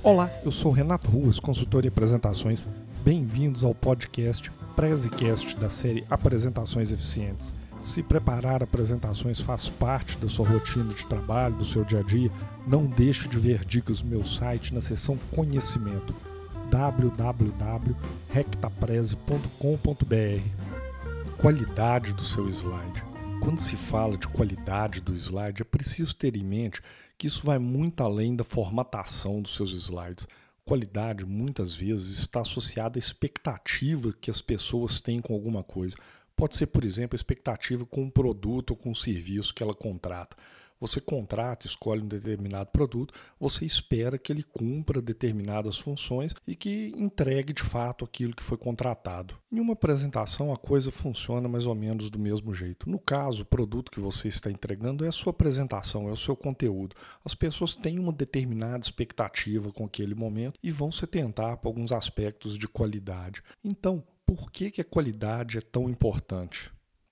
Olá, eu sou Renato Ruas, consultor em apresentações. Bem-vindos ao podcast Prezecast da série Apresentações Eficientes. Se preparar apresentações faz parte da sua rotina de trabalho, do seu dia a dia, não deixe de ver dicas no meu site na seção Conhecimento www.rectapreze.com.br. Qualidade do seu slide. Quando se fala de qualidade do slide, é preciso ter em mente que isso vai muito além da formatação dos seus slides. Qualidade muitas vezes está associada à expectativa que as pessoas têm com alguma coisa. Pode ser, por exemplo, a expectativa com um produto ou com um serviço que ela contrata. Você contrata, escolhe um determinado produto, você espera que ele cumpra determinadas funções e que entregue de fato aquilo que foi contratado. Em uma apresentação, a coisa funciona mais ou menos do mesmo jeito. No caso, o produto que você está entregando é a sua apresentação, é o seu conteúdo. As pessoas têm uma determinada expectativa com aquele momento e vão se tentar para alguns aspectos de qualidade. Então, por que, que a qualidade é tão importante?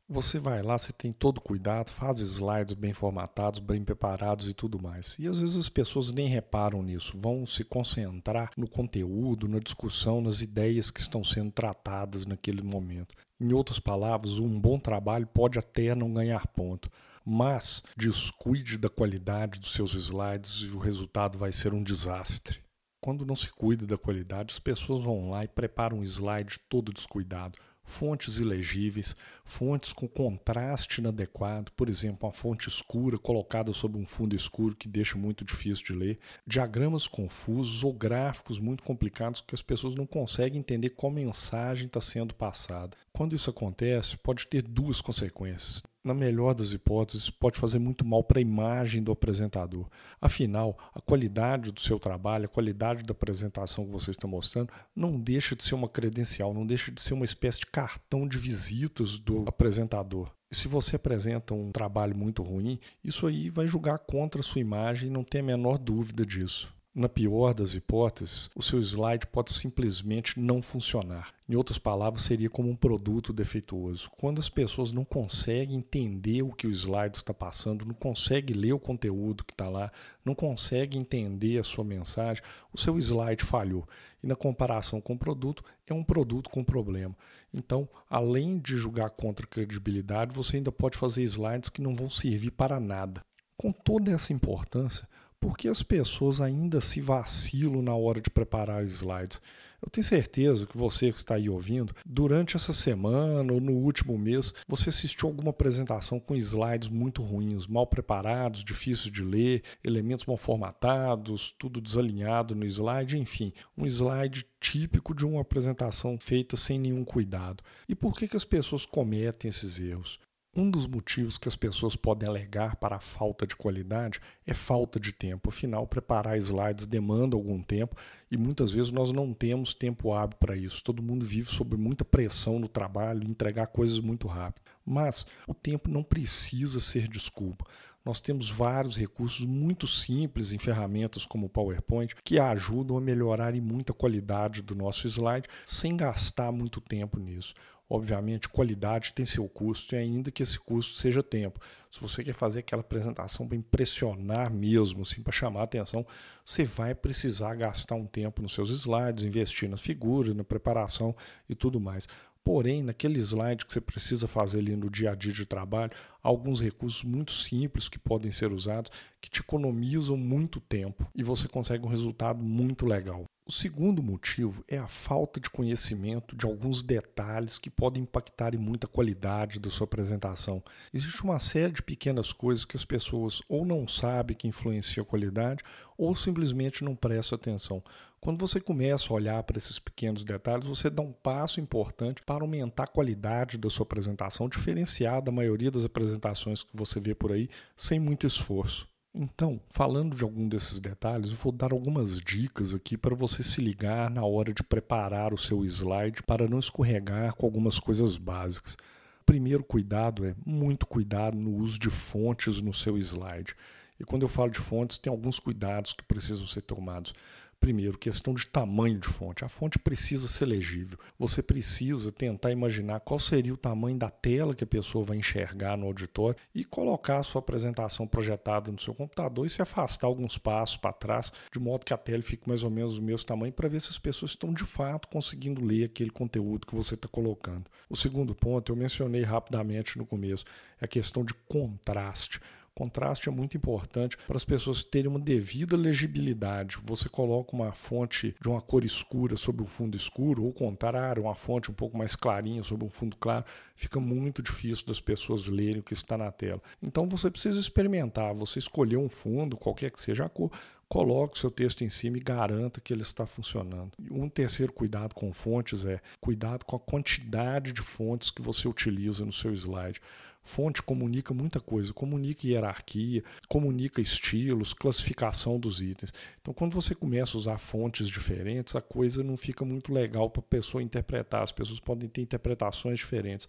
Você vai lá, você tem todo cuidado, faz slides bem formatados, bem preparados e tudo mais. E às vezes as pessoas nem reparam nisso, vão se concentrar no conteúdo, na discussão, nas ideias que estão sendo tratadas naquele momento. Em outras palavras, um bom trabalho pode até não ganhar ponto, mas descuide da qualidade dos seus slides e o resultado vai ser um desastre. Quando não se cuida da qualidade, as pessoas vão lá e preparam um slide todo descuidado fontes ilegíveis, fontes com contraste inadequado, por exemplo, uma fonte escura colocada sobre um fundo escuro que deixa muito difícil de ler, diagramas confusos ou gráficos muito complicados que as pessoas não conseguem entender qual mensagem está sendo passada. Quando isso acontece, pode ter duas consequências na melhor das hipóteses, pode fazer muito mal para a imagem do apresentador. Afinal, a qualidade do seu trabalho, a qualidade da apresentação que você está mostrando, não deixa de ser uma credencial, não deixa de ser uma espécie de cartão de visitas do apresentador. E se você apresenta um trabalho muito ruim, isso aí vai julgar contra a sua imagem, não tem a menor dúvida disso. Na pior das hipóteses, o seu slide pode simplesmente não funcionar. Em outras palavras, seria como um produto defeituoso. Quando as pessoas não conseguem entender o que o slide está passando, não conseguem ler o conteúdo que está lá, não conseguem entender a sua mensagem, o seu slide falhou. E na comparação com o produto, é um produto com problema. Então, além de julgar contra a credibilidade, você ainda pode fazer slides que não vão servir para nada. Com toda essa importância, por que as pessoas ainda se vacilam na hora de preparar slides? Eu tenho certeza que você que está aí ouvindo, durante essa semana ou no último mês, você assistiu alguma apresentação com slides muito ruins, mal preparados, difíceis de ler, elementos mal formatados, tudo desalinhado no slide, enfim, um slide típico de uma apresentação feita sem nenhum cuidado. E por que, que as pessoas cometem esses erros? Um dos motivos que as pessoas podem alegar para a falta de qualidade é falta de tempo. Afinal, preparar slides demanda algum tempo e muitas vezes nós não temos tempo hábil para isso. Todo mundo vive sob muita pressão no trabalho, entregar coisas muito rápido. Mas o tempo não precisa ser desculpa. Nós temos vários recursos muito simples em ferramentas como o PowerPoint que ajudam a melhorar em muita qualidade do nosso slide sem gastar muito tempo nisso. Obviamente, qualidade tem seu custo e ainda que esse custo seja tempo. Se você quer fazer aquela apresentação para impressionar mesmo, assim, para chamar a atenção, você vai precisar gastar um tempo nos seus slides, investir nas figuras, na preparação e tudo mais. Porém, naquele slide que você precisa fazer ali no dia a dia de trabalho, alguns recursos muito simples que podem ser usados que te economizam muito tempo e você consegue um resultado muito legal. O segundo motivo é a falta de conhecimento de alguns detalhes que podem impactar em muita qualidade da sua apresentação. Existe uma série de pequenas coisas que as pessoas ou não sabem que influenciam a qualidade ou simplesmente não prestam atenção. Quando você começa a olhar para esses pequenos detalhes, você dá um passo importante para aumentar a qualidade da sua apresentação, diferenciar da maioria das apresentações que você vê por aí sem muito esforço. Então, falando de algum desses detalhes, eu vou dar algumas dicas aqui para você se ligar na hora de preparar o seu slide para não escorregar com algumas coisas básicas. Primeiro cuidado é muito cuidado no uso de fontes no seu slide. E quando eu falo de fontes, tem alguns cuidados que precisam ser tomados. Primeiro, questão de tamanho de fonte. A fonte precisa ser legível. Você precisa tentar imaginar qual seria o tamanho da tela que a pessoa vai enxergar no auditório e colocar a sua apresentação projetada no seu computador e se afastar alguns passos para trás, de modo que a tela fique mais ou menos do mesmo tamanho, para ver se as pessoas estão de fato conseguindo ler aquele conteúdo que você está colocando. O segundo ponto, eu mencionei rapidamente no começo, é a questão de contraste. Contraste é muito importante para as pessoas terem uma devida legibilidade. Você coloca uma fonte de uma cor escura sobre um fundo escuro, ou contrário, uma fonte um pouco mais clarinha sobre um fundo claro, fica muito difícil das pessoas lerem o que está na tela. Então você precisa experimentar, você escolher um fundo, qualquer que seja a cor, coloque o seu texto em cima e garanta que ele está funcionando. Um terceiro cuidado com fontes é cuidado com a quantidade de fontes que você utiliza no seu slide. Fonte comunica muita coisa, comunica hierarquia, comunica estilos, classificação dos itens. Então, quando você começa a usar fontes diferentes, a coisa não fica muito legal para a pessoa interpretar. As pessoas podem ter interpretações diferentes.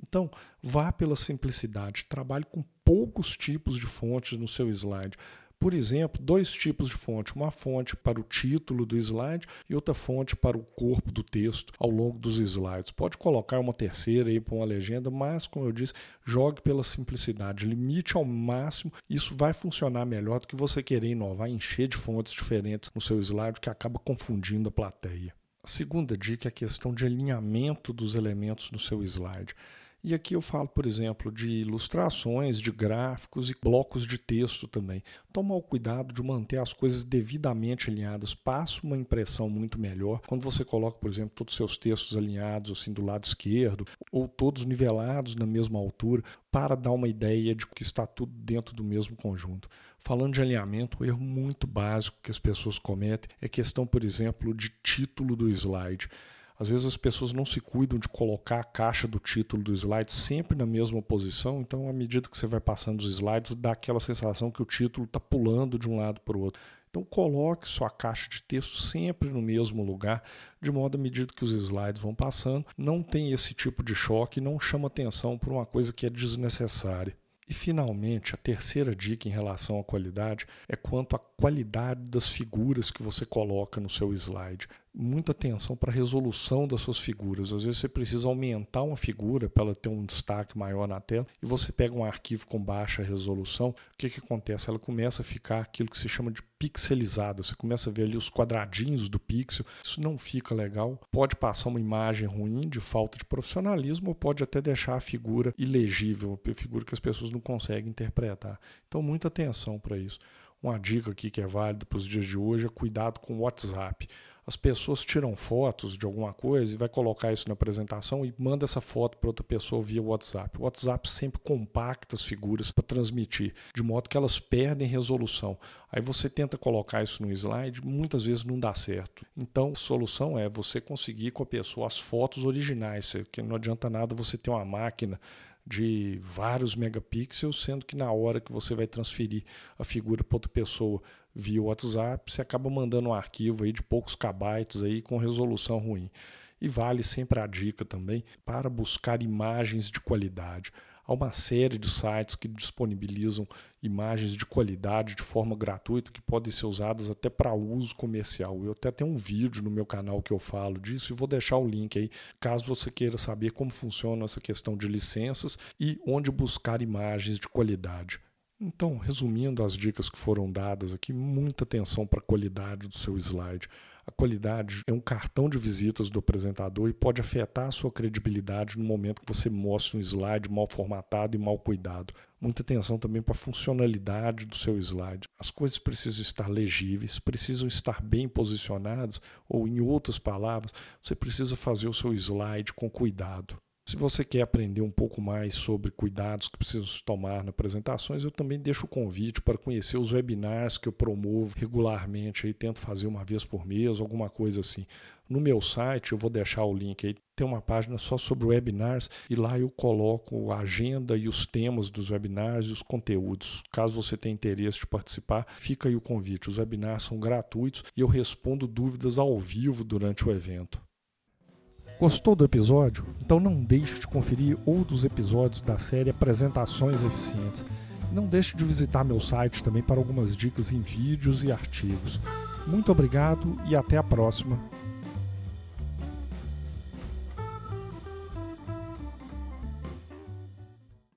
Então, vá pela simplicidade, trabalhe com poucos tipos de fontes no seu slide. Por exemplo, dois tipos de fonte: uma fonte para o título do slide e outra fonte para o corpo do texto ao longo dos slides. Pode colocar uma terceira aí para uma legenda, mas, como eu disse, jogue pela simplicidade, limite ao máximo. Isso vai funcionar melhor do que você querer inovar, encher de fontes diferentes no seu slide, que acaba confundindo a plateia. A segunda dica é a questão de alinhamento dos elementos no seu slide. E aqui eu falo, por exemplo, de ilustrações, de gráficos e blocos de texto também. Tomar o cuidado de manter as coisas devidamente alinhadas passa uma impressão muito melhor quando você coloca, por exemplo, todos os seus textos alinhados assim do lado esquerdo ou todos nivelados na mesma altura para dar uma ideia de que está tudo dentro do mesmo conjunto. Falando de alinhamento, um erro muito básico que as pessoas cometem é questão, por exemplo, de título do slide. Às vezes as pessoas não se cuidam de colocar a caixa do título do slide sempre na mesma posição, então à medida que você vai passando os slides, dá aquela sensação que o título está pulando de um lado para o outro. Então coloque sua caixa de texto sempre no mesmo lugar, de modo à medida que os slides vão passando, não tem esse tipo de choque, não chama atenção por uma coisa que é desnecessária. E finalmente, a terceira dica em relação à qualidade é quanto à qualidade das figuras que você coloca no seu slide muita atenção para a resolução das suas figuras. Às vezes você precisa aumentar uma figura para ela ter um destaque maior na tela e você pega um arquivo com baixa resolução, o que, que acontece? Ela começa a ficar aquilo que se chama de pixelizada. Você começa a ver ali os quadradinhos do pixel. Isso não fica legal. Pode passar uma imagem ruim de falta de profissionalismo ou pode até deixar a figura ilegível, uma figura que as pessoas não conseguem interpretar. Então, muita atenção para isso. Uma dica aqui que é válida para os dias de hoje é cuidado com o WhatsApp as pessoas tiram fotos de alguma coisa e vai colocar isso na apresentação e manda essa foto para outra pessoa via WhatsApp. O WhatsApp sempre compacta as figuras para transmitir, de modo que elas perdem resolução. Aí você tenta colocar isso no slide, muitas vezes não dá certo. Então, a solução é você conseguir com a pessoa as fotos originais, que não adianta nada você ter uma máquina de vários megapixels, sendo que na hora que você vai transferir a figura para outra pessoa via WhatsApp, você acaba mandando um arquivo aí de poucos kbytes aí com resolução ruim. E vale sempre a dica também para buscar imagens de qualidade. Há uma série de sites que disponibilizam imagens de qualidade de forma gratuita que podem ser usadas até para uso comercial. Eu até tenho um vídeo no meu canal que eu falo disso e vou deixar o link aí caso você queira saber como funciona essa questão de licenças e onde buscar imagens de qualidade. Então, resumindo as dicas que foram dadas aqui, muita atenção para a qualidade do seu slide. A qualidade é um cartão de visitas do apresentador e pode afetar a sua credibilidade no momento que você mostra um slide mal formatado e mal cuidado. Muita atenção também para a funcionalidade do seu slide. As coisas precisam estar legíveis, precisam estar bem posicionadas, ou, em outras palavras, você precisa fazer o seu slide com cuidado. Se você quer aprender um pouco mais sobre cuidados que precisam se tomar nas apresentações, eu também deixo o convite para conhecer os webinars que eu promovo regularmente, aí tento fazer uma vez por mês, alguma coisa assim. No meu site, eu vou deixar o link aí, tem uma página só sobre webinars e lá eu coloco a agenda e os temas dos webinars e os conteúdos. Caso você tenha interesse de participar, fica aí o convite. Os webinars são gratuitos e eu respondo dúvidas ao vivo durante o evento. Gostou do episódio? Então não deixe de conferir outros episódios da série Apresentações Eficientes. Não deixe de visitar meu site também para algumas dicas em vídeos e artigos. Muito obrigado e até a próxima.